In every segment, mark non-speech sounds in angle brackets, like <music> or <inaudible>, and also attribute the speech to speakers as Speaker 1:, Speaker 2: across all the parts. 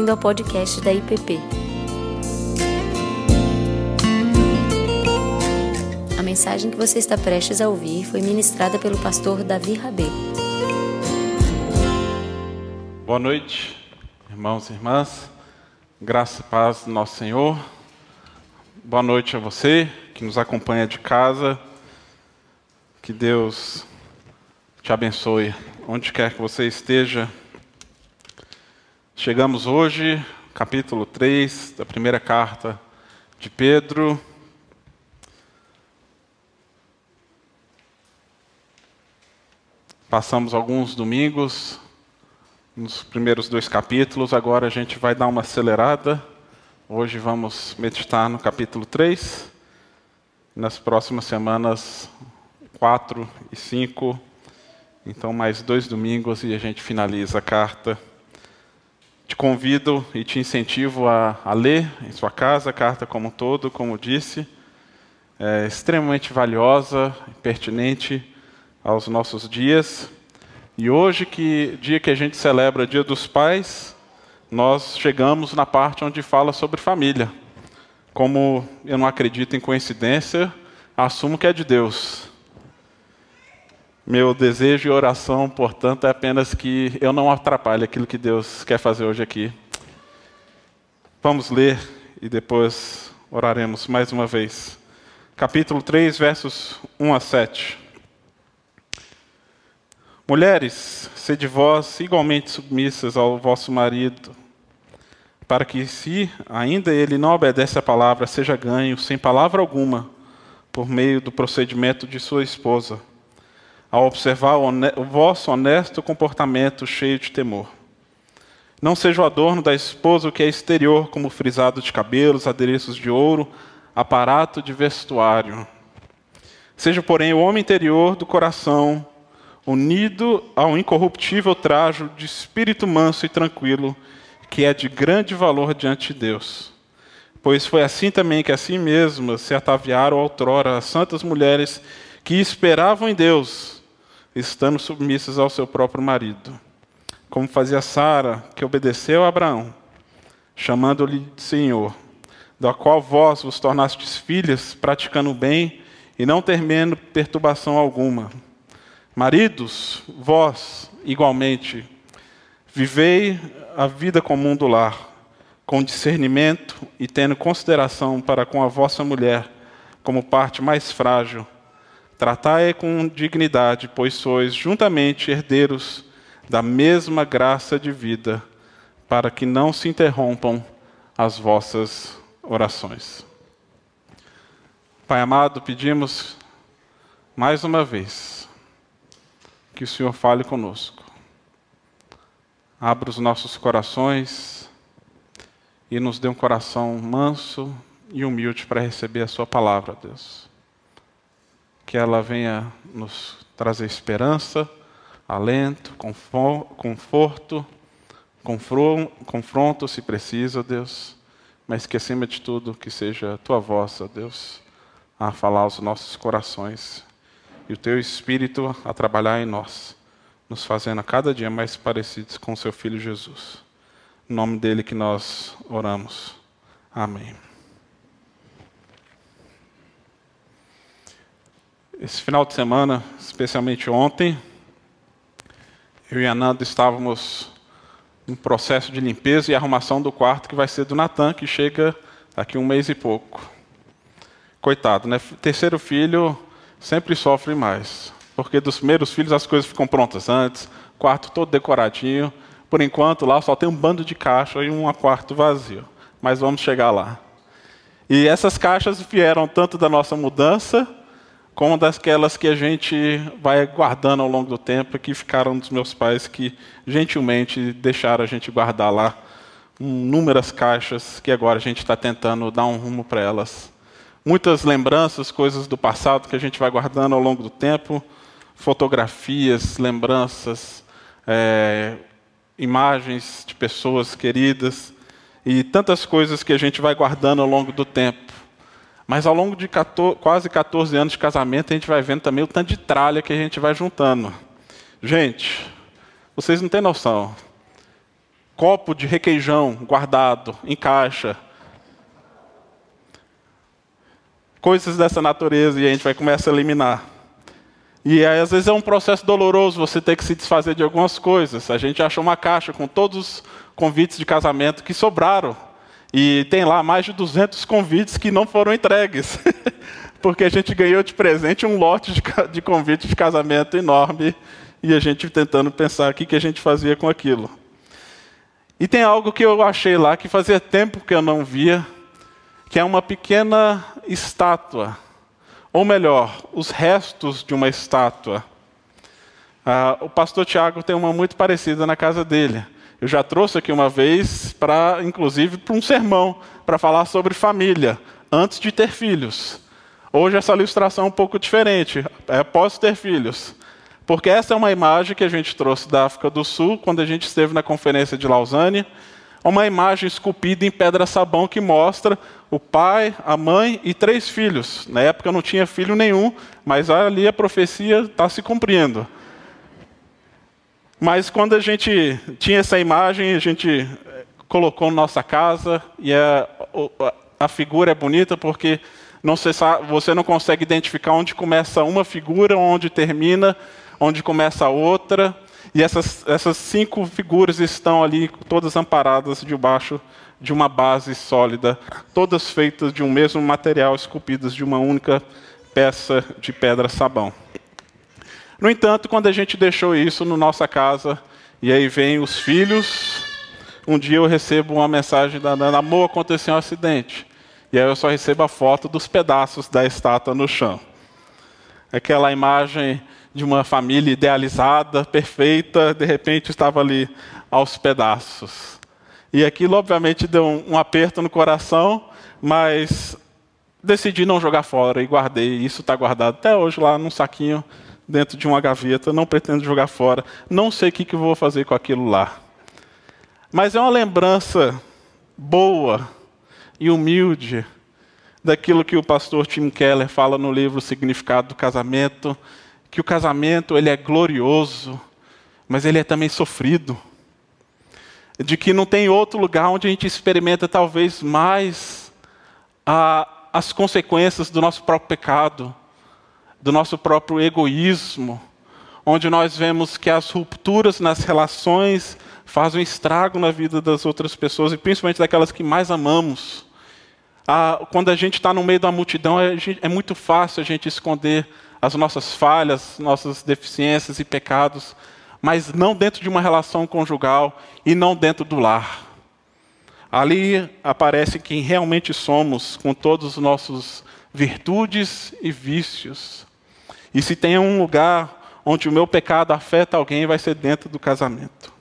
Speaker 1: bem-vindo ao podcast da IPP. A mensagem que você está prestes a ouvir foi ministrada pelo pastor Davi Rabê.
Speaker 2: Boa noite, irmãos e irmãs. Graça e paz do nosso Senhor. Boa noite a você que nos acompanha de casa. Que Deus te abençoe onde quer que você esteja. Chegamos hoje, capítulo 3 da primeira carta de Pedro. Passamos alguns domingos nos primeiros dois capítulos, agora a gente vai dar uma acelerada. Hoje vamos meditar no capítulo 3. Nas próximas semanas, 4 e 5. Então, mais dois domingos e a gente finaliza a carta. Te convido e te incentivo a, a ler em sua casa a carta como um todo, como disse. É extremamente valiosa, pertinente aos nossos dias. E hoje, que dia que a gente celebra Dia dos Pais, nós chegamos na parte onde fala sobre família. Como eu não acredito em coincidência, assumo que é de Deus. Meu desejo e oração, portanto, é apenas que eu não atrapalhe aquilo que Deus quer fazer hoje aqui. Vamos ler e depois oraremos mais uma vez. Capítulo 3, versos 1 a 7. Mulheres, sede vós igualmente submissas ao vosso marido, para que, se ainda ele não obedece à palavra, seja ganho, sem palavra alguma, por meio do procedimento de sua esposa, ao observar o, o vosso honesto comportamento cheio de temor. Não seja o adorno da esposa o que é exterior, como frisado de cabelos, adereços de ouro, aparato de vestuário. Seja, porém, o homem interior do coração, unido ao incorruptível trajo de espírito manso e tranquilo, que é de grande valor diante de Deus. Pois foi assim também que assim mesmas se ataviaram outrora as santas mulheres que esperavam em Deus, estando submissas ao seu próprio marido. Como fazia Sara, que obedeceu a Abraão, chamando-lhe de Senhor, da qual vós vos tornastes filhas, praticando o bem e não temendo perturbação alguma. Maridos, vós, igualmente, vivei a vida comum do lar, com discernimento e tendo consideração para com a vossa mulher como parte mais frágil. Tratai-a com dignidade, pois sois juntamente herdeiros da mesma graça de vida, para que não se interrompam as vossas orações. Pai amado, pedimos mais uma vez que o Senhor fale conosco. Abra os nossos corações e nos dê um coração manso e humilde para receber a Sua palavra, Deus. Que ela venha nos trazer esperança, alento, conforto, confronto, se precisa, Deus, mas que acima de tudo que seja a Tua voz, ó Deus, a falar aos nossos corações e o Teu Espírito a trabalhar em nós, nos fazendo a cada dia mais parecidos com o Seu Filho Jesus. Em nome dele que nós oramos. Amém. Esse final de semana, especialmente ontem, eu e a Nanda estávamos em processo de limpeza e arrumação do quarto que vai ser do Natan, que chega daqui um mês e pouco. Coitado, né? Terceiro filho sempre sofre mais, porque dos primeiros filhos as coisas ficam prontas antes, quarto todo decoradinho. Por enquanto, lá só tem um bando de caixa e um quarto vazio. Mas vamos chegar lá. E essas caixas vieram tanto da nossa mudança, como daquelas que a gente vai guardando ao longo do tempo, que ficaram dos meus pais, que gentilmente deixaram a gente guardar lá inúmeras caixas, que agora a gente está tentando dar um rumo para elas. Muitas lembranças, coisas do passado que a gente vai guardando ao longo do tempo, fotografias, lembranças, é, imagens de pessoas queridas e tantas coisas que a gente vai guardando ao longo do tempo. Mas ao longo de 14, quase 14 anos de casamento, a gente vai vendo também o tanto de tralha que a gente vai juntando. Gente, vocês não têm noção. copo de requeijão guardado em caixa. Coisas dessa natureza e a gente vai começar a eliminar. E aí, às vezes é um processo doloroso você ter que se desfazer de algumas coisas. A gente achou uma caixa com todos os convites de casamento que sobraram. E tem lá mais de 200 convites que não foram entregues. <laughs> Porque a gente ganhou de presente um lote de, de convites de casamento enorme. E a gente tentando pensar o que, que a gente fazia com aquilo. E tem algo que eu achei lá que fazia tempo que eu não via, que é uma pequena estátua ou melhor, os restos de uma estátua. Ah, o pastor Tiago tem uma muito parecida na casa dele. Eu já trouxe aqui uma vez, para, inclusive, para um sermão, para falar sobre família, antes de ter filhos. Hoje essa ilustração é um pouco diferente, é após ter filhos. Porque essa é uma imagem que a gente trouxe da África do Sul, quando a gente esteve na conferência de Lausanne, uma imagem esculpida em pedra sabão que mostra o pai, a mãe e três filhos. Na época não tinha filho nenhum, mas ali a profecia está se cumprindo. Mas quando a gente tinha essa imagem, a gente eh, colocou na nossa casa e a, a figura é bonita porque não você não consegue identificar onde começa uma figura, onde termina, onde começa a outra. E essas, essas cinco figuras estão ali, todas amparadas debaixo de uma base sólida, todas feitas de um mesmo material, esculpidas de uma única peça de pedra-sabão. No entanto, quando a gente deixou isso na nossa casa, e aí vem os filhos, um dia eu recebo uma mensagem da Nana, amor, aconteceu um acidente. E aí eu só recebo a foto dos pedaços da estátua no chão. Aquela imagem de uma família idealizada, perfeita, de repente estava ali aos pedaços. E aquilo, obviamente, deu um, um aperto no coração, mas decidi não jogar fora e guardei. Isso está guardado até hoje lá num saquinho dentro de uma gaveta. Não pretendo jogar fora. Não sei o que, que vou fazer com aquilo lá. Mas é uma lembrança boa e humilde daquilo que o pastor Tim Keller fala no livro O Significado do Casamento, que o casamento ele é glorioso, mas ele é também sofrido. De que não tem outro lugar onde a gente experimenta talvez mais a, as consequências do nosso próprio pecado, do nosso próprio egoísmo, onde nós vemos que as rupturas nas relações fazem um estrago na vida das outras pessoas, e principalmente daquelas que mais amamos. Ah, quando a gente está no meio da multidão, é, é muito fácil a gente esconder as nossas falhas, nossas deficiências e pecados, mas não dentro de uma relação conjugal e não dentro do lar. Ali aparece quem realmente somos, com todos os nossos virtudes e vícios. E se tem um lugar onde o meu pecado afeta alguém, vai ser dentro do casamento.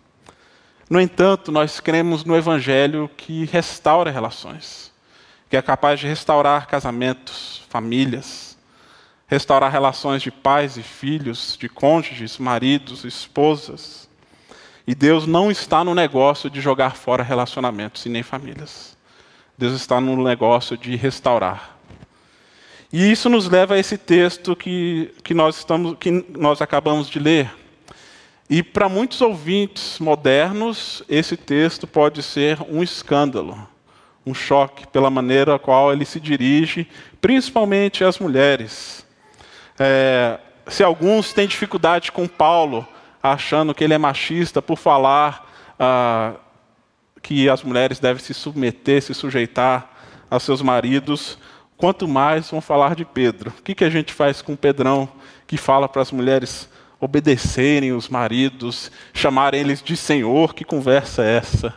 Speaker 2: No entanto, nós cremos no Evangelho que restaura relações, que é capaz de restaurar casamentos, famílias, restaurar relações de pais e filhos, de cônjuges, maridos, esposas. E Deus não está no negócio de jogar fora relacionamentos e nem famílias. Deus está no negócio de restaurar. E isso nos leva a esse texto que, que, nós, estamos, que nós acabamos de ler. E para muitos ouvintes modernos, esse texto pode ser um escândalo, um choque pela maneira a qual ele se dirige, principalmente às mulheres. É, se alguns têm dificuldade com Paulo, achando que ele é machista por falar ah, que as mulheres devem se submeter, se sujeitar aos seus maridos, quanto mais vão falar de Pedro. O que, que a gente faz com Pedrão, que fala para as mulheres obedecerem os maridos, chamarem eles de Senhor? Que conversa é essa?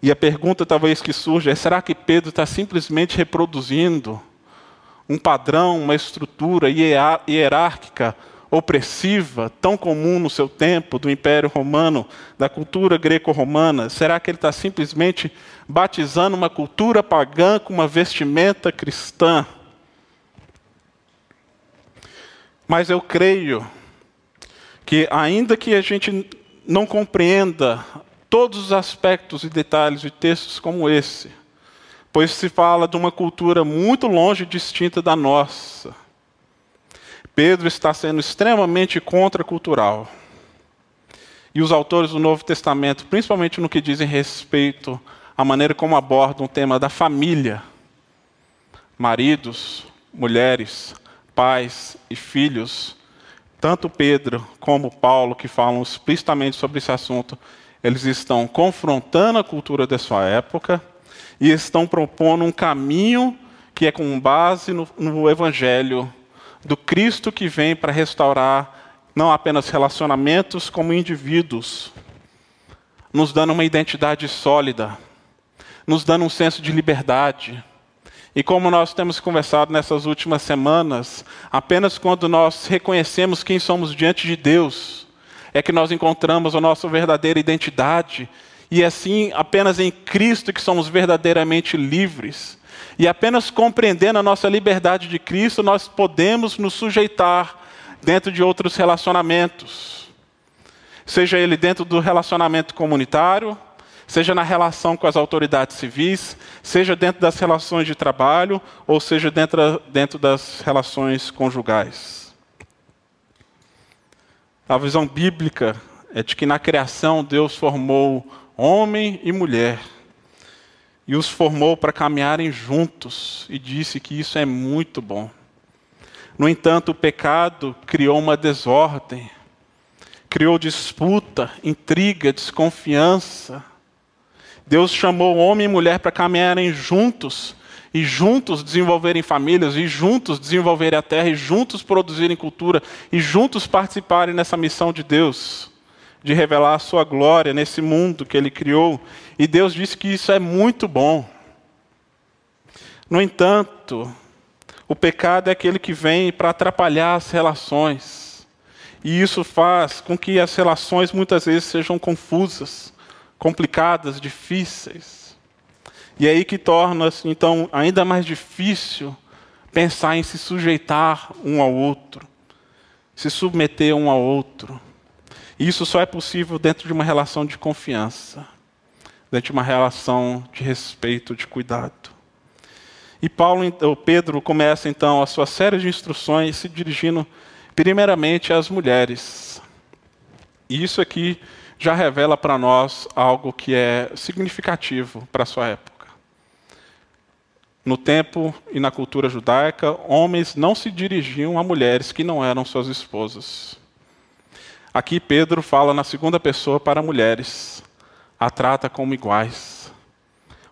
Speaker 2: E a pergunta talvez que surge é: será que Pedro está simplesmente reproduzindo um padrão, uma estrutura hierárquica, opressiva, tão comum no seu tempo, do Império Romano, da cultura greco-romana? Será que ele está simplesmente batizando uma cultura pagã com uma vestimenta cristã? Mas eu creio que, ainda que a gente não compreenda todos os aspectos e detalhes de textos como esse, pois se fala de uma cultura muito longe distinta da nossa. Pedro está sendo extremamente contracultural. E os autores do Novo Testamento, principalmente no que dizem respeito à maneira como abordam o tema da família, maridos, mulheres, pais e filhos, tanto Pedro como Paulo, que falam explicitamente sobre esse assunto, eles estão confrontando a cultura da sua época e estão propondo um caminho que é com base no, no Evangelho do Cristo que vem para restaurar não apenas relacionamentos, como indivíduos, nos dando uma identidade sólida, nos dando um senso de liberdade. E como nós temos conversado nessas últimas semanas, apenas quando nós reconhecemos quem somos diante de Deus, é que nós encontramos a nossa verdadeira identidade. E assim, apenas em Cristo que somos verdadeiramente livres. E apenas compreendendo a nossa liberdade de Cristo, nós podemos nos sujeitar dentro de outros relacionamentos. Seja ele dentro do relacionamento comunitário, seja na relação com as autoridades civis, seja dentro das relações de trabalho, ou seja dentro, dentro das relações conjugais. A visão bíblica é de que na criação Deus formou homem e mulher e os formou para caminharem juntos e disse que isso é muito bom. No entanto, o pecado criou uma desordem, criou disputa, intriga, desconfiança. Deus chamou homem e mulher para caminharem juntos e juntos desenvolverem famílias, e juntos desenvolverem a terra, e juntos produzirem cultura, e juntos participarem nessa missão de Deus, de revelar a sua glória nesse mundo que Ele criou. E Deus disse que isso é muito bom. No entanto, o pecado é aquele que vem para atrapalhar as relações. E isso faz com que as relações muitas vezes sejam confusas, complicadas, difíceis. E é aí que torna-se, então, ainda mais difícil pensar em se sujeitar um ao outro, se submeter um ao outro. E isso só é possível dentro de uma relação de confiança, dentro de uma relação de respeito, de cuidado. E Paulo, ou Pedro começa então a sua série de instruções se dirigindo primeiramente às mulheres. E isso aqui já revela para nós algo que é significativo para a sua época. No tempo e na cultura judaica, homens não se dirigiam a mulheres que não eram suas esposas. Aqui Pedro fala na segunda pessoa para mulheres, a trata como iguais.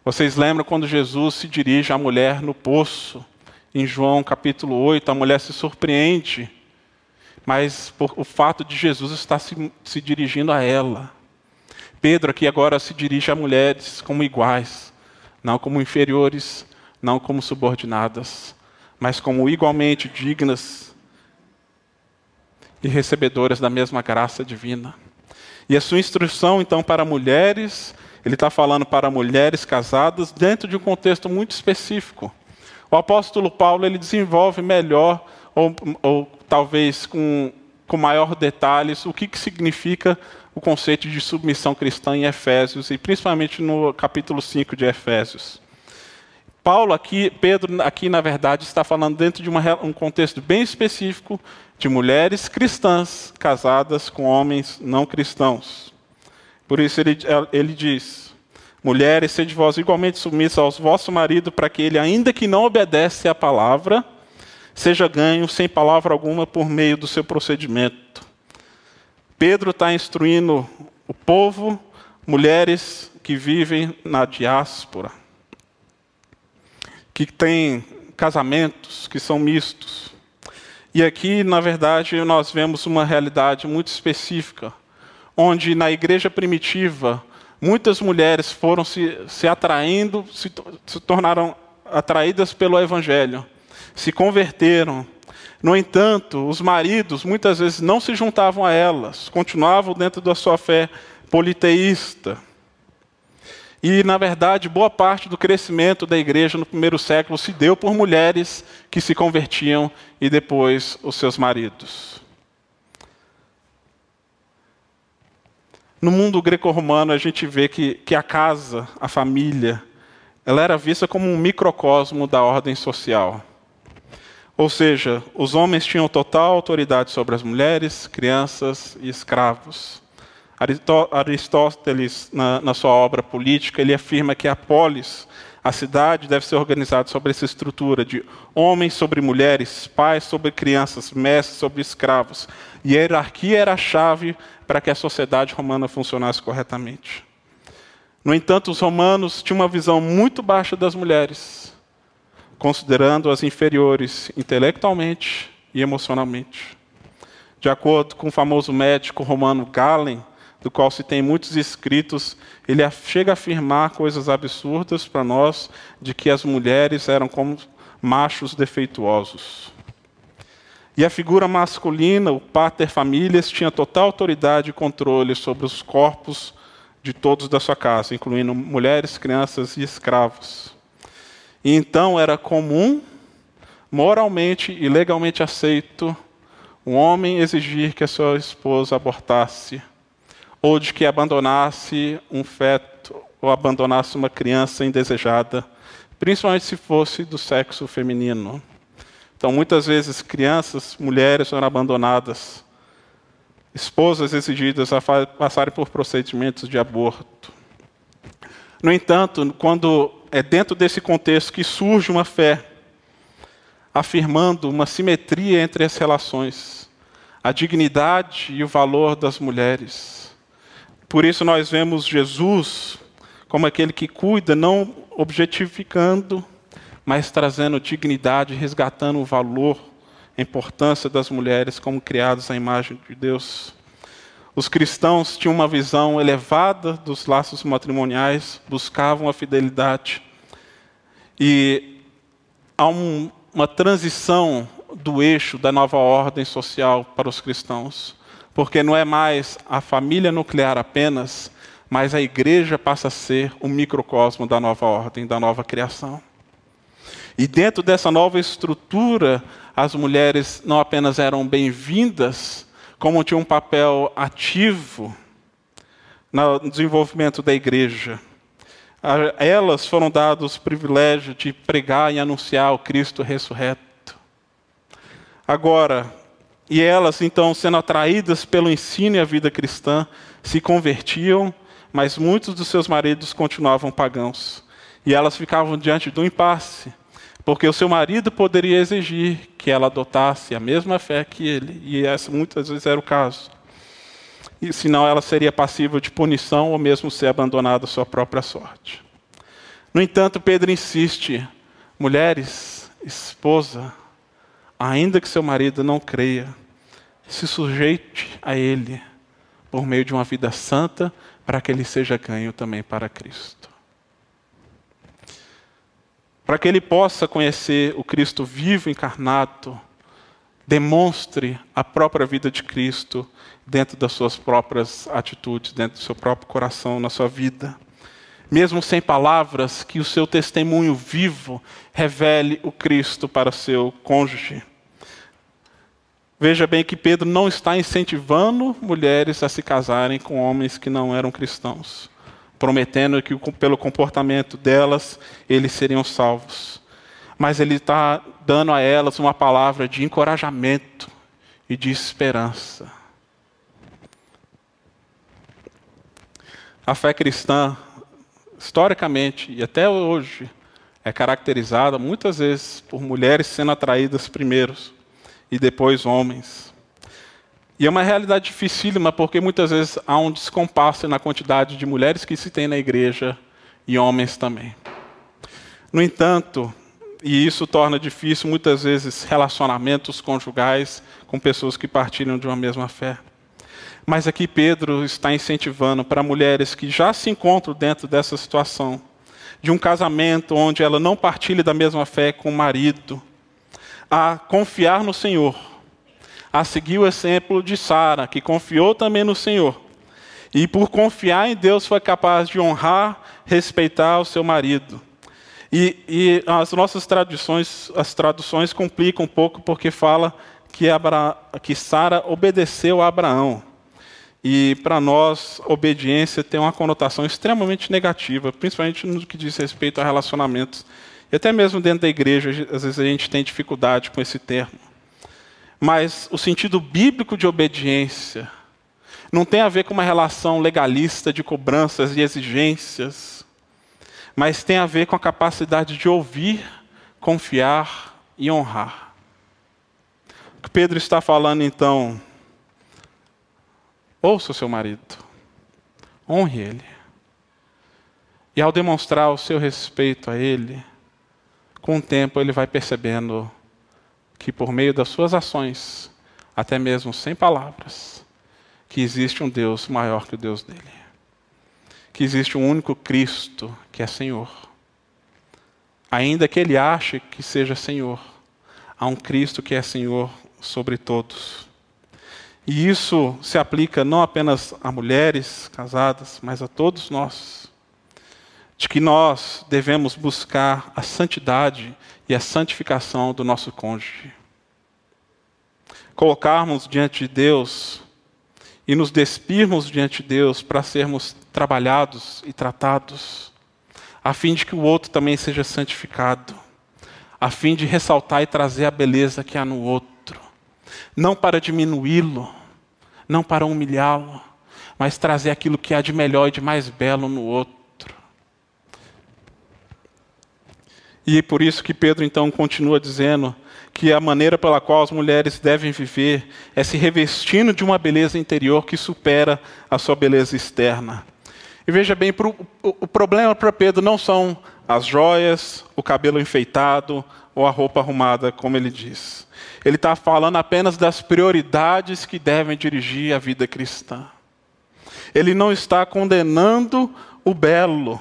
Speaker 2: Vocês lembram quando Jesus se dirige à mulher no poço, em João capítulo 8, a mulher se surpreende, mas por o fato de Jesus estar se, se dirigindo a ela. Pedro aqui agora se dirige a mulheres como iguais, não como inferiores, não como subordinadas, mas como igualmente dignas e recebedoras da mesma graça divina. E a sua instrução, então, para mulheres ele está falando para mulheres casadas dentro de um contexto muito específico. O apóstolo Paulo ele desenvolve melhor, ou, ou talvez com, com maior detalhes, o que, que significa o conceito de submissão cristã em Efésios, e principalmente no capítulo 5 de Efésios. Paulo aqui, Pedro aqui na verdade está falando dentro de uma, um contexto bem específico de mulheres cristãs casadas com homens não cristãos. Por isso ele, ele diz: Mulheres, sede vós igualmente submissas aos vosso marido, para que ele, ainda que não obedece à palavra, seja ganho sem palavra alguma por meio do seu procedimento. Pedro está instruindo o povo, mulheres que vivem na diáspora, que têm casamentos que são mistos. E aqui, na verdade, nós vemos uma realidade muito específica onde na igreja primitiva muitas mulheres foram se, se atraindo, se, se tornaram atraídas pelo evangelho, se converteram. No entanto, os maridos muitas vezes não se juntavam a elas, continuavam dentro da sua fé politeísta. E, na verdade, boa parte do crescimento da igreja no primeiro século se deu por mulheres que se convertiam e depois os seus maridos. No mundo greco-romano, a gente vê que, que a casa, a família, ela era vista como um microcosmo da ordem social. Ou seja, os homens tinham total autoridade sobre as mulheres, crianças e escravos. Aristóteles, na, na sua obra política, ele afirma que a polis, a cidade, deve ser organizada sobre essa estrutura de homens sobre mulheres, pais sobre crianças, mestres sobre escravos. E a hierarquia era a chave para que a sociedade romana funcionasse corretamente. No entanto, os romanos tinham uma visão muito baixa das mulheres, considerando-as inferiores intelectualmente e emocionalmente. De acordo com o famoso médico romano Galen, do qual se tem muitos escritos, ele chega a afirmar coisas absurdas para nós de que as mulheres eram como machos defeituosos. E a figura masculina, o pater famílias, tinha total autoridade e controle sobre os corpos de todos da sua casa, incluindo mulheres, crianças e escravos. E então era comum, moralmente e legalmente aceito, um homem exigir que a sua esposa abortasse ou de que abandonasse um feto ou abandonasse uma criança indesejada, principalmente se fosse do sexo feminino. Então, muitas vezes, crianças, mulheres eram abandonadas, esposas exigidas a passarem por procedimentos de aborto. No entanto, quando é dentro desse contexto que surge uma fé, afirmando uma simetria entre as relações, a dignidade e o valor das mulheres, por isso nós vemos Jesus como aquele que cuida, não objetificando, mas trazendo dignidade, resgatando o valor, a importância das mulheres como criadas à imagem de Deus. Os cristãos tinham uma visão elevada dos laços matrimoniais, buscavam a fidelidade. E há um, uma transição do eixo da nova ordem social para os cristãos porque não é mais a família nuclear apenas, mas a igreja passa a ser o microcosmo da nova ordem, da nova criação. E dentro dessa nova estrutura, as mulheres não apenas eram bem-vindas, como tinham um papel ativo no desenvolvimento da igreja. A elas foram dados o privilégio de pregar e anunciar o Cristo ressurreto. Agora, e elas, então, sendo atraídas pelo ensino e a vida cristã, se convertiam, mas muitos dos seus maridos continuavam pagãos. E elas ficavam diante do impasse, porque o seu marido poderia exigir que ela adotasse a mesma fé que ele, e essa muitas vezes era o caso. E senão ela seria passível de punição ou mesmo ser abandonada à sua própria sorte. No entanto, Pedro insiste: mulheres, esposa, ainda que seu marido não creia, se sujeite a Ele por meio de uma vida santa, para que ele seja ganho também para Cristo. Para que ele possa conhecer o Cristo vivo, encarnado, demonstre a própria vida de Cristo dentro das suas próprias atitudes, dentro do seu próprio coração, na sua vida. Mesmo sem palavras, que o seu testemunho vivo revele o Cristo para seu cônjuge. Veja bem que Pedro não está incentivando mulheres a se casarem com homens que não eram cristãos, prometendo que pelo comportamento delas eles seriam salvos. Mas ele está dando a elas uma palavra de encorajamento e de esperança. A fé cristã, historicamente e até hoje, é caracterizada muitas vezes por mulheres sendo atraídas primeiros e depois homens. E é uma realidade dificílima porque muitas vezes há um descompasso na quantidade de mulheres que se tem na igreja e homens também. No entanto, e isso torna difícil muitas vezes relacionamentos conjugais com pessoas que partilham de uma mesma fé. Mas aqui Pedro está incentivando para mulheres que já se encontram dentro dessa situação, de um casamento onde ela não partilha da mesma fé com o marido, a confiar no Senhor, a seguir o exemplo de Sara, que confiou também no Senhor. E por confiar em Deus foi capaz de honrar, respeitar o seu marido. E, e as nossas traduções, as traduções complicam um pouco porque fala que, Abra, que Sara obedeceu a Abraão. E para nós, obediência tem uma conotação extremamente negativa, principalmente no que diz respeito a relacionamentos e até mesmo dentro da igreja, às vezes a gente tem dificuldade com esse termo. Mas o sentido bíblico de obediência Não tem a ver com uma relação legalista de cobranças e exigências, mas tem a ver com a capacidade de ouvir, confiar e honrar. O que Pedro está falando então, ouça o seu marido, honre ele. E ao demonstrar o seu respeito a ele, com o tempo ele vai percebendo que por meio das suas ações, até mesmo sem palavras, que existe um Deus maior que o Deus dele. Que existe um único Cristo que é Senhor. Ainda que ele ache que seja Senhor, há um Cristo que é Senhor sobre todos. E isso se aplica não apenas a mulheres casadas, mas a todos nós. De que nós devemos buscar a santidade e a santificação do nosso cônjuge. Colocarmos diante de Deus e nos despirmos diante de Deus para sermos trabalhados e tratados, a fim de que o outro também seja santificado, a fim de ressaltar e trazer a beleza que há no outro, não para diminuí-lo, não para humilhá-lo, mas trazer aquilo que há de melhor e de mais belo no outro. E é por isso que Pedro então continua dizendo que a maneira pela qual as mulheres devem viver é se revestindo de uma beleza interior que supera a sua beleza externa. E veja bem, pro, o, o problema para Pedro não são as joias, o cabelo enfeitado ou a roupa arrumada, como ele diz. Ele está falando apenas das prioridades que devem dirigir a vida cristã. Ele não está condenando o belo,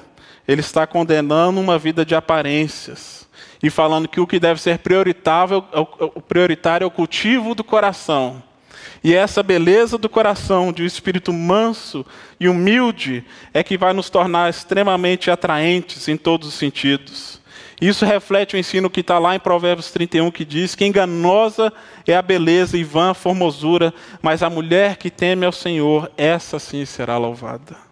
Speaker 2: ele está condenando uma vida de aparências e falando que o que deve ser prioritário, o prioritário é o cultivo do coração. E essa beleza do coração, de um espírito manso e humilde, é que vai nos tornar extremamente atraentes em todos os sentidos. Isso reflete o ensino que está lá em Provérbios 31, que diz que enganosa é a beleza e vã a formosura, mas a mulher que teme ao Senhor, essa sim será louvada.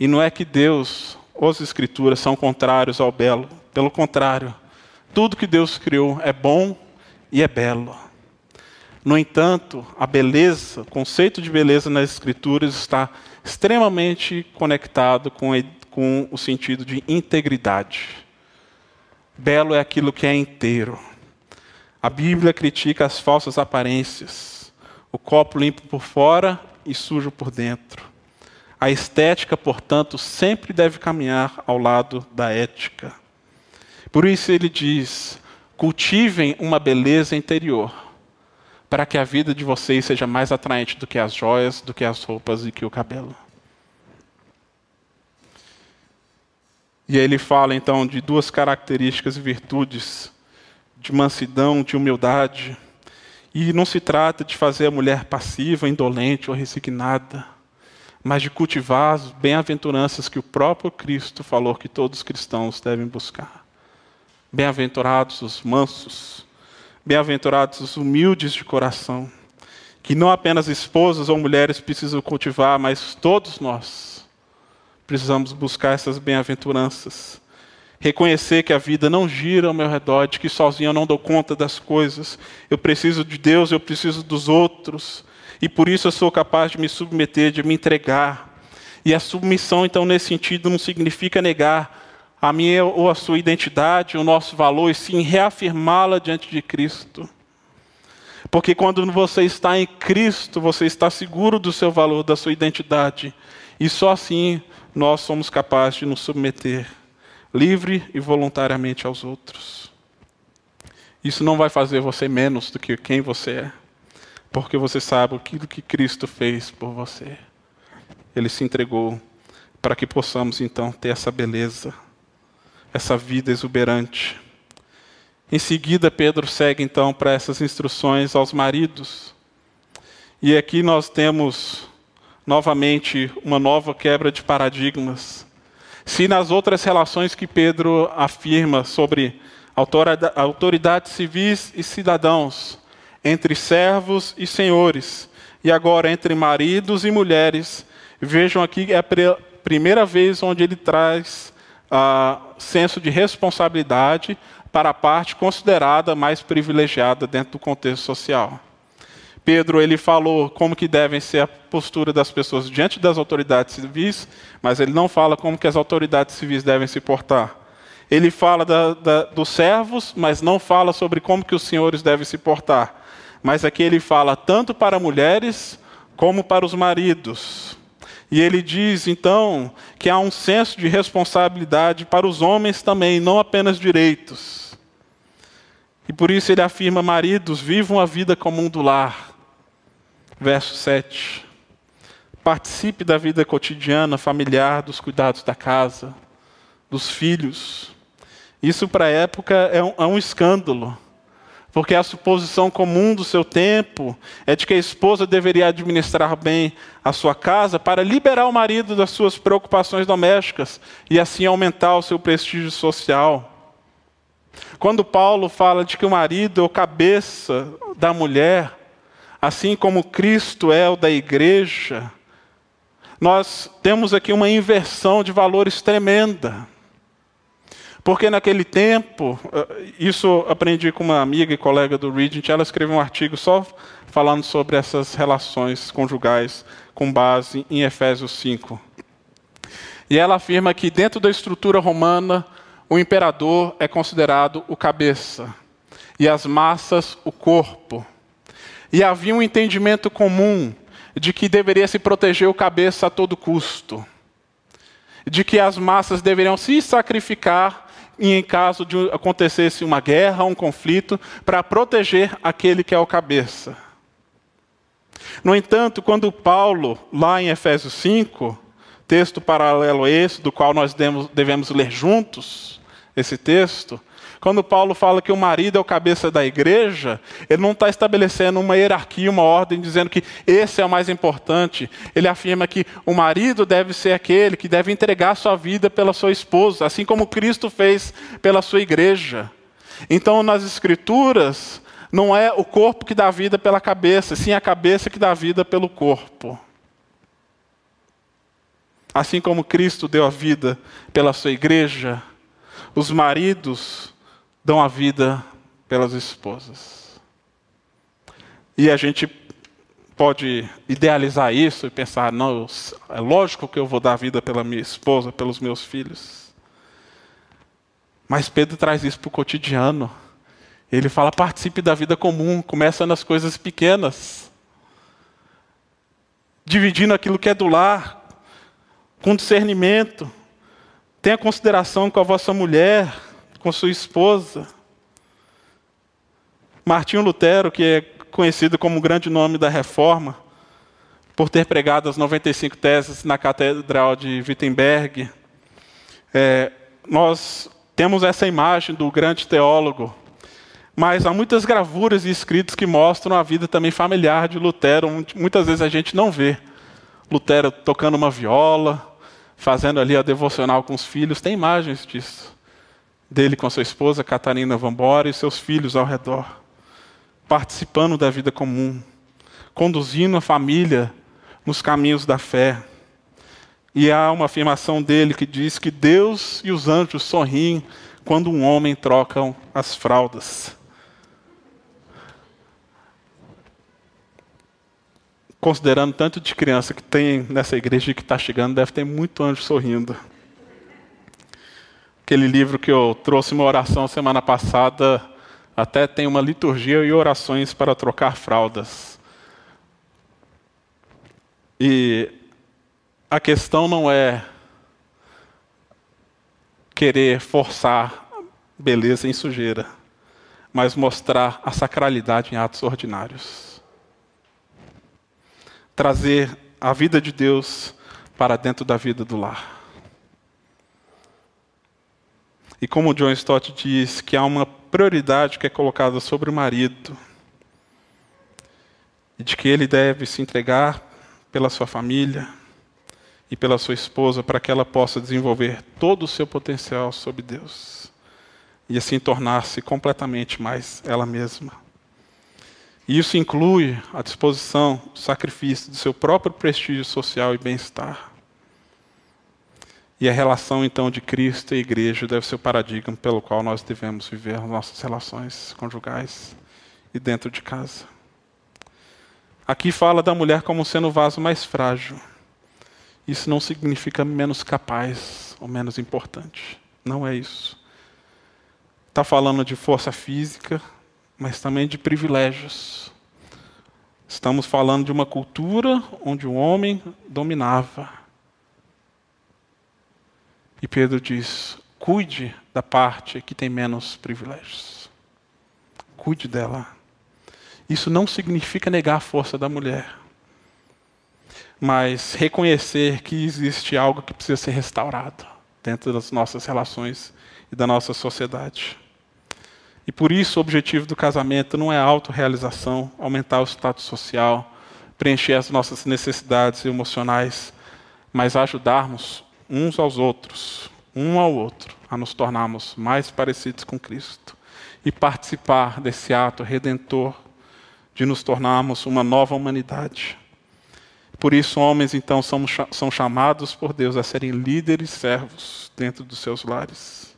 Speaker 2: E não é que Deus ou as Escrituras são contrários ao belo. Pelo contrário, tudo que Deus criou é bom e é belo. No entanto, a beleza, o conceito de beleza nas Escrituras está extremamente conectado com, com o sentido de integridade. Belo é aquilo que é inteiro. A Bíblia critica as falsas aparências, o copo limpo por fora e sujo por dentro. A estética, portanto, sempre deve caminhar ao lado da ética. Por isso ele diz: cultivem uma beleza interior, para que a vida de vocês seja mais atraente do que as joias, do que as roupas e que o cabelo. E aí ele fala então de duas características e virtudes de mansidão, de humildade. E não se trata de fazer a mulher passiva, indolente ou resignada, mas de cultivar as bem-aventuranças que o próprio Cristo falou que todos os cristãos devem buscar. Bem-aventurados os mansos, bem-aventurados os humildes de coração, que não apenas esposas ou mulheres precisam cultivar, mas todos nós precisamos buscar essas bem-aventuranças. Reconhecer que a vida não gira ao meu redor, de que sozinho eu não dou conta das coisas. Eu preciso de Deus, eu preciso dos outros. E por isso eu sou capaz de me submeter, de me entregar. E a submissão, então, nesse sentido, não significa negar a minha ou a sua identidade, o nosso valor, e sim reafirmá-la diante de Cristo. Porque quando você está em Cristo, você está seguro do seu valor, da sua identidade. E só assim nós somos capazes de nos submeter livre e voluntariamente aos outros. Isso não vai fazer você menos do que quem você é, porque você sabe aquilo que Cristo fez por você. Ele se entregou para que possamos então ter essa beleza essa vida exuberante. Em seguida, Pedro segue então para essas instruções aos maridos. E aqui nós temos novamente uma nova quebra de paradigmas. Se nas outras relações que Pedro afirma sobre autoridades civis e cidadãos, entre servos e senhores, e agora entre maridos e mulheres, vejam aqui é a primeira vez onde ele traz uh, senso de responsabilidade para a parte considerada mais privilegiada dentro do contexto social. Pedro ele falou como que devem ser a postura das pessoas diante das autoridades civis, mas ele não fala como que as autoridades civis devem se portar. Ele fala da, da, dos servos, mas não fala sobre como que os senhores devem se portar. Mas aqui ele fala tanto para mulheres como para os maridos. E ele diz, então, que há um senso de responsabilidade para os homens também, não apenas direitos. E por isso ele afirma: maridos, vivam a vida comum do lar. Verso 7. Participe da vida cotidiana, familiar, dos cuidados da casa, dos filhos. Isso, para a época, é um, é um escândalo. Porque a suposição comum do seu tempo é de que a esposa deveria administrar bem a sua casa para liberar o marido das suas preocupações domésticas e assim aumentar o seu prestígio social. Quando Paulo fala de que o marido é o cabeça da mulher, assim como Cristo é o da igreja, nós temos aqui uma inversão de valores tremenda. Porque naquele tempo, eh, isso aprendi com uma amiga e colega do Regent, ela escreveu um artigo só falando sobre essas relações conjugais com base em Efésios 5. E ela afirma que dentro da estrutura romana, o imperador é considerado o cabeça e as massas o corpo. E havia um entendimento comum de que deveria se proteger o cabeça a todo custo, de que as massas deveriam se sacrificar em caso de acontecesse uma guerra, um conflito, para proteger aquele que é o cabeça. No entanto, quando Paulo, lá em Efésios 5, texto paralelo a esse, do qual nós devemos ler juntos esse texto, quando Paulo fala que o marido é o cabeça da igreja, ele não está estabelecendo uma hierarquia, uma ordem, dizendo que esse é o mais importante. Ele afirma que o marido deve ser aquele que deve entregar sua vida pela sua esposa, assim como Cristo fez pela sua igreja. Então, nas Escrituras, não é o corpo que dá vida pela cabeça, sim a cabeça que dá vida pelo corpo. Assim como Cristo deu a vida pela sua igreja, os maridos dão a vida pelas esposas. E a gente pode idealizar isso e pensar: não, é lógico que eu vou dar a vida pela minha esposa, pelos meus filhos. Mas Pedro traz isso para o cotidiano. Ele fala: participe da vida comum, começa nas coisas pequenas, dividindo aquilo que é do lar, com discernimento. Tenha consideração com a vossa mulher, com sua esposa. Martinho Lutero, que é conhecido como o grande nome da reforma, por ter pregado as 95 teses na Catedral de Wittenberg, é, nós temos essa imagem do grande teólogo, mas há muitas gravuras e escritos que mostram a vida também familiar de Lutero. Muitas vezes a gente não vê Lutero tocando uma viola, fazendo ali a devocional com os filhos, tem imagens disso dele com a sua esposa, Catarina Vambora, e seus filhos ao redor, participando da vida comum, conduzindo a família nos caminhos da fé. E há uma afirmação dele que diz que Deus e os anjos sorriem quando um homem troca as fraldas. Considerando tanto de criança que tem nessa igreja que está chegando, deve ter muito anjo sorrindo aquele livro que eu trouxe uma oração semana passada, até tem uma liturgia e orações para trocar fraldas. E a questão não é querer forçar beleza em sujeira, mas mostrar a sacralidade em atos ordinários. Trazer a vida de Deus para dentro da vida do lar. E como John Stott diz, que há uma prioridade que é colocada sobre o marido, e de que ele deve se entregar pela sua família e pela sua esposa para que ela possa desenvolver todo o seu potencial sob Deus e assim tornar-se completamente mais ela mesma. E isso inclui a disposição, o sacrifício do seu próprio prestígio social e bem-estar. E a relação, então, de Cristo e igreja deve ser o paradigma pelo qual nós devemos viver nossas relações conjugais e dentro de casa. Aqui fala da mulher como sendo o vaso mais frágil. Isso não significa menos capaz ou menos importante. Não é isso. Está falando de força física, mas também de privilégios. Estamos falando de uma cultura onde o homem dominava. E Pedro diz: cuide da parte que tem menos privilégios. Cuide dela. Isso não significa negar a força da mulher, mas reconhecer que existe algo que precisa ser restaurado dentro das nossas relações e da nossa sociedade. E por isso o objetivo do casamento não é a autorrealização, aumentar o status social, preencher as nossas necessidades emocionais, mas ajudarmos uns aos outros, um ao outro, a nos tornarmos mais parecidos com Cristo e participar desse ato redentor de nos tornarmos uma nova humanidade. Por isso, homens, então, são, chamados por Deus a serem líderes servos dentro dos seus lares.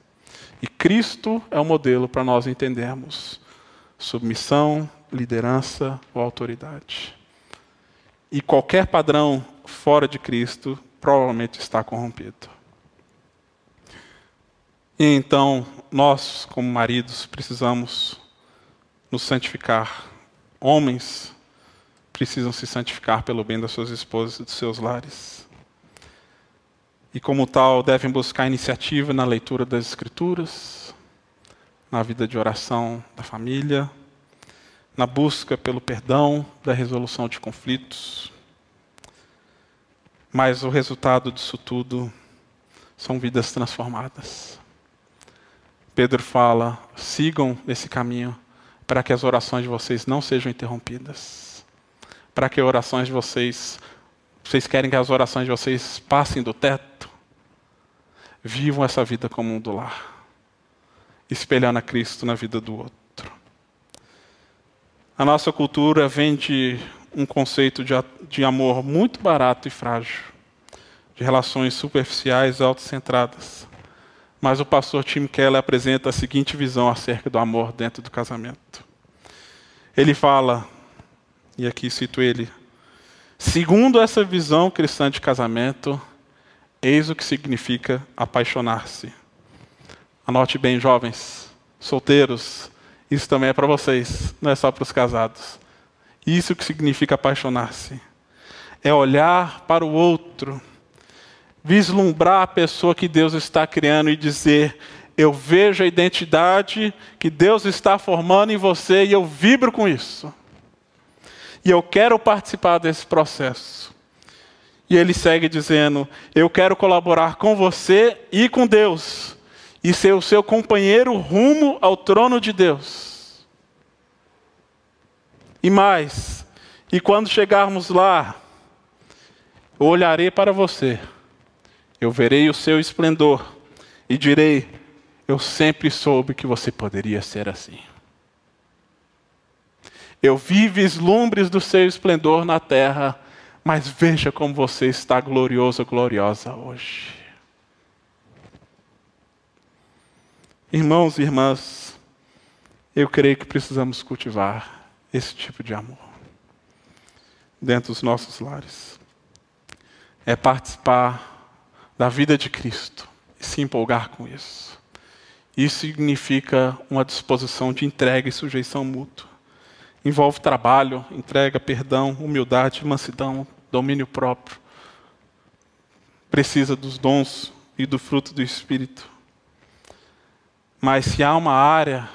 Speaker 2: E Cristo é o modelo para nós entendermos submissão, liderança ou autoridade. E qualquer padrão fora de Cristo provavelmente está corrompido. E então, nós, como maridos, precisamos nos santificar. Homens precisam se santificar pelo bem das suas esposas e dos seus lares. E, como tal, devem buscar iniciativa na leitura das Escrituras, na vida de oração da família, na busca pelo perdão, da resolução de conflitos. Mas o resultado disso tudo são vidas transformadas. Pedro fala: sigam esse caminho para que as orações de vocês não sejam interrompidas para que orações de vocês, vocês querem que as orações de vocês passem do teto? Vivam essa vida como um do lar, espelhando a Cristo na vida do outro. A nossa cultura vende um conceito de, de amor muito barato e frágil, de relações superficiais e autocentradas. Mas o pastor Tim Keller apresenta a seguinte visão acerca do amor dentro do casamento. Ele fala: e aqui cito ele. Segundo essa visão cristã de casamento, eis o que significa apaixonar-se. Anote bem, jovens, solteiros, isso também é para vocês, não é só para os casados. Isso que significa apaixonar-se. É olhar para o outro, vislumbrar a pessoa que Deus está criando e dizer: Eu vejo a identidade que Deus está formando em você e eu vibro com isso. E eu quero participar desse processo. E ele segue dizendo: Eu quero colaborar com você e com Deus, e ser o seu companheiro rumo ao trono de Deus. E mais, e quando chegarmos lá, eu olharei para você, eu verei o seu esplendor e direi: Eu sempre soube que você poderia ser assim. Eu vi vislumbres do seu esplendor na terra, mas veja como você está glorioso, gloriosa hoje. Irmãos e irmãs, eu creio que precisamos cultivar esse tipo de amor dentro dos nossos lares. É participar da vida de Cristo e se empolgar com isso. Isso significa uma disposição de entrega e sujeição mútua. Envolve trabalho, entrega, perdão, humildade, mansidão, domínio próprio. Precisa dos dons e do fruto do Espírito. Mas se há uma área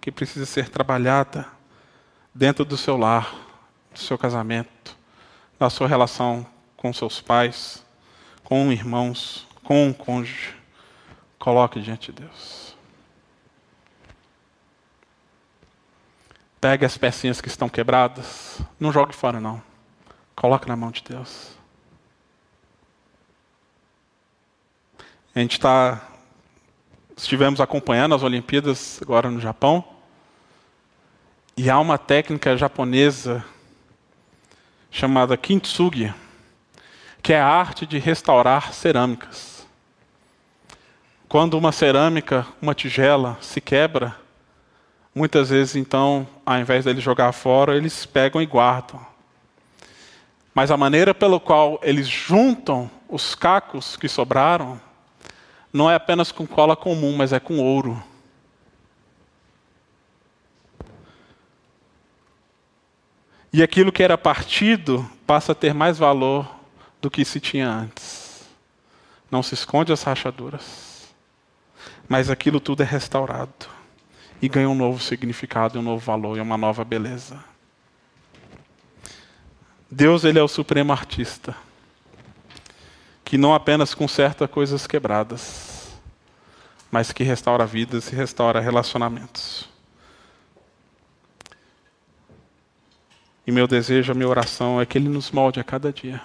Speaker 2: que precisa ser trabalhada dentro do seu lar, do seu casamento, da sua relação com seus pais, com irmãos, com um cônjuge, coloque diante de Deus. Pegue as pecinhas que estão quebradas, não jogue fora não. Coloque na mão de Deus. A gente está. Estivemos acompanhando as Olimpíadas agora no Japão. E há uma técnica japonesa chamada kintsugi, que é a arte de restaurar cerâmicas. Quando uma cerâmica, uma tigela, se quebra, Muitas vezes, então, ao invés deles jogar fora, eles pegam e guardam Mas a maneira pela qual eles juntam os cacos que sobraram não é apenas com cola comum, mas é com ouro. E aquilo que era partido passa a ter mais valor do que se tinha antes. Não se esconde as rachaduras, mas aquilo tudo é restaurado e ganha um novo significado, um novo valor e uma nova beleza. Deus, ele é o supremo artista, que não apenas conserta coisas quebradas, mas que restaura vidas e restaura relacionamentos. E meu desejo, a minha oração é que Ele nos molde a cada dia.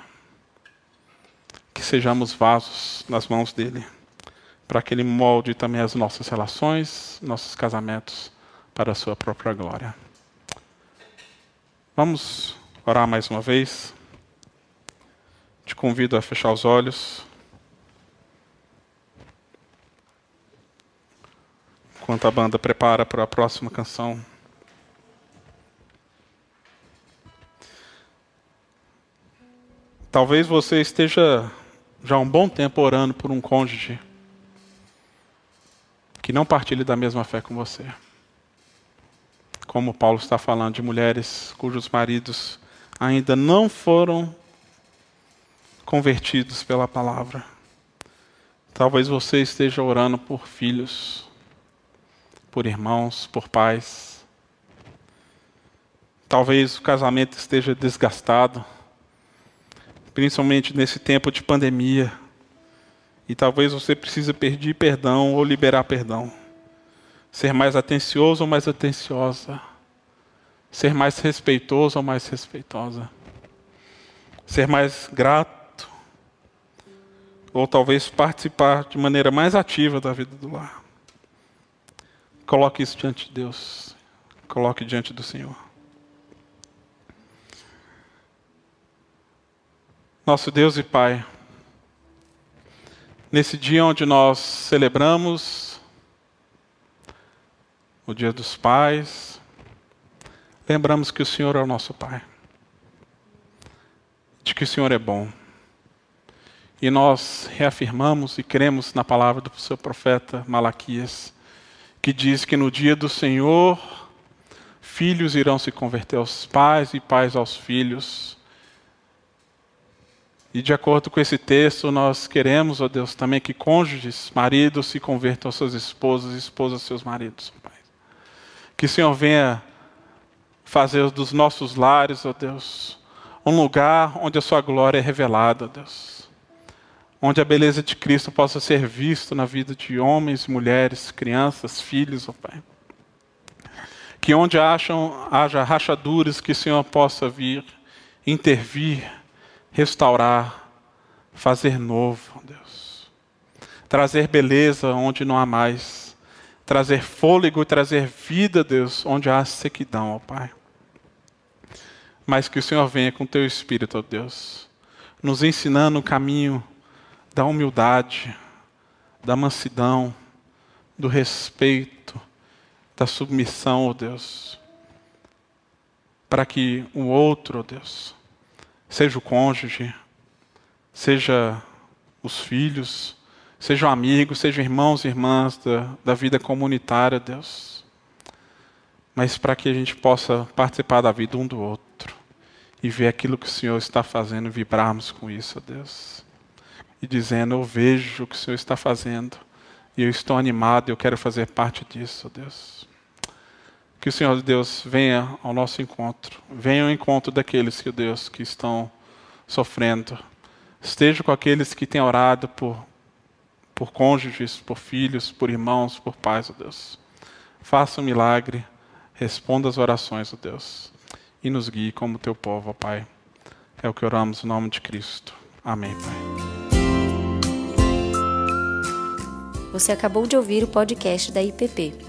Speaker 2: Que sejamos vasos nas mãos dEle, para que Ele molde também as nossas relações, nossos casamentos, para a Sua própria glória. Vamos orar mais uma vez. Te convido a fechar os olhos. Enquanto a banda prepara para a próxima canção. Talvez você esteja já há um bom tempo orando por um cônjuge que não partilhe da mesma fé com você. Como Paulo está falando de mulheres cujos maridos ainda não foram convertidos pela palavra. Talvez você esteja orando por filhos, por irmãos, por pais. Talvez o casamento esteja desgastado principalmente nesse tempo de pandemia. E talvez você precise pedir perdão ou liberar perdão. Ser mais atencioso ou mais atenciosa. Ser mais respeitoso ou mais respeitosa. Ser mais grato. Ou talvez participar de maneira mais ativa da vida do lar. Coloque isso diante de Deus. Coloque diante do Senhor. Nosso Deus e Pai, nesse dia onde nós celebramos o Dia dos Pais, lembramos que o Senhor é o nosso Pai, de que o Senhor é bom. E nós reafirmamos e cremos na palavra do seu profeta Malaquias, que diz que no dia do Senhor, filhos irão se converter aos pais e pais aos filhos e de acordo com esse texto, nós queremos, ó Deus, também que cônjuges, maridos, se convertam às suas esposas, esposas seus maridos, Pai. Que o Senhor venha fazer dos nossos lares, ó Deus, um lugar onde a Sua glória é revelada, ó Deus. Onde a beleza de Cristo possa ser vista na vida de homens, mulheres, crianças, filhos, ó Pai. Que onde acham, haja rachaduras, que o Senhor possa vir, intervir, restaurar, fazer novo, Deus. Trazer beleza onde não há mais. Trazer fôlego e trazer vida, Deus, onde há sequidão, ó Pai. Mas que o Senhor venha com teu Espírito, ó Deus, nos ensinando o caminho da humildade, da mansidão, do respeito, da submissão, ó Deus. Para que o outro, ó Deus, seja o cônjuge, seja os filhos, sejam amigos, sejam irmãos e irmãs da, da vida comunitária, Deus. Mas para que a gente possa participar da vida um do outro e ver aquilo que o Senhor está fazendo, vibrarmos com isso, Deus. E dizendo: Eu vejo o que o Senhor está fazendo e eu estou animado, eu quero fazer parte disso, Deus. Que o Senhor Deus venha ao nosso encontro. Venha ao encontro daqueles que Deus que estão sofrendo. Esteja com aqueles que têm orado por por cônjuges, por filhos, por irmãos, por pais, ó Deus. Faça um milagre, responda as orações, ó Deus, e nos guie como teu povo, ó Pai. É o que oramos no nome de Cristo. Amém, Pai.
Speaker 1: Você acabou de ouvir o podcast da IPP.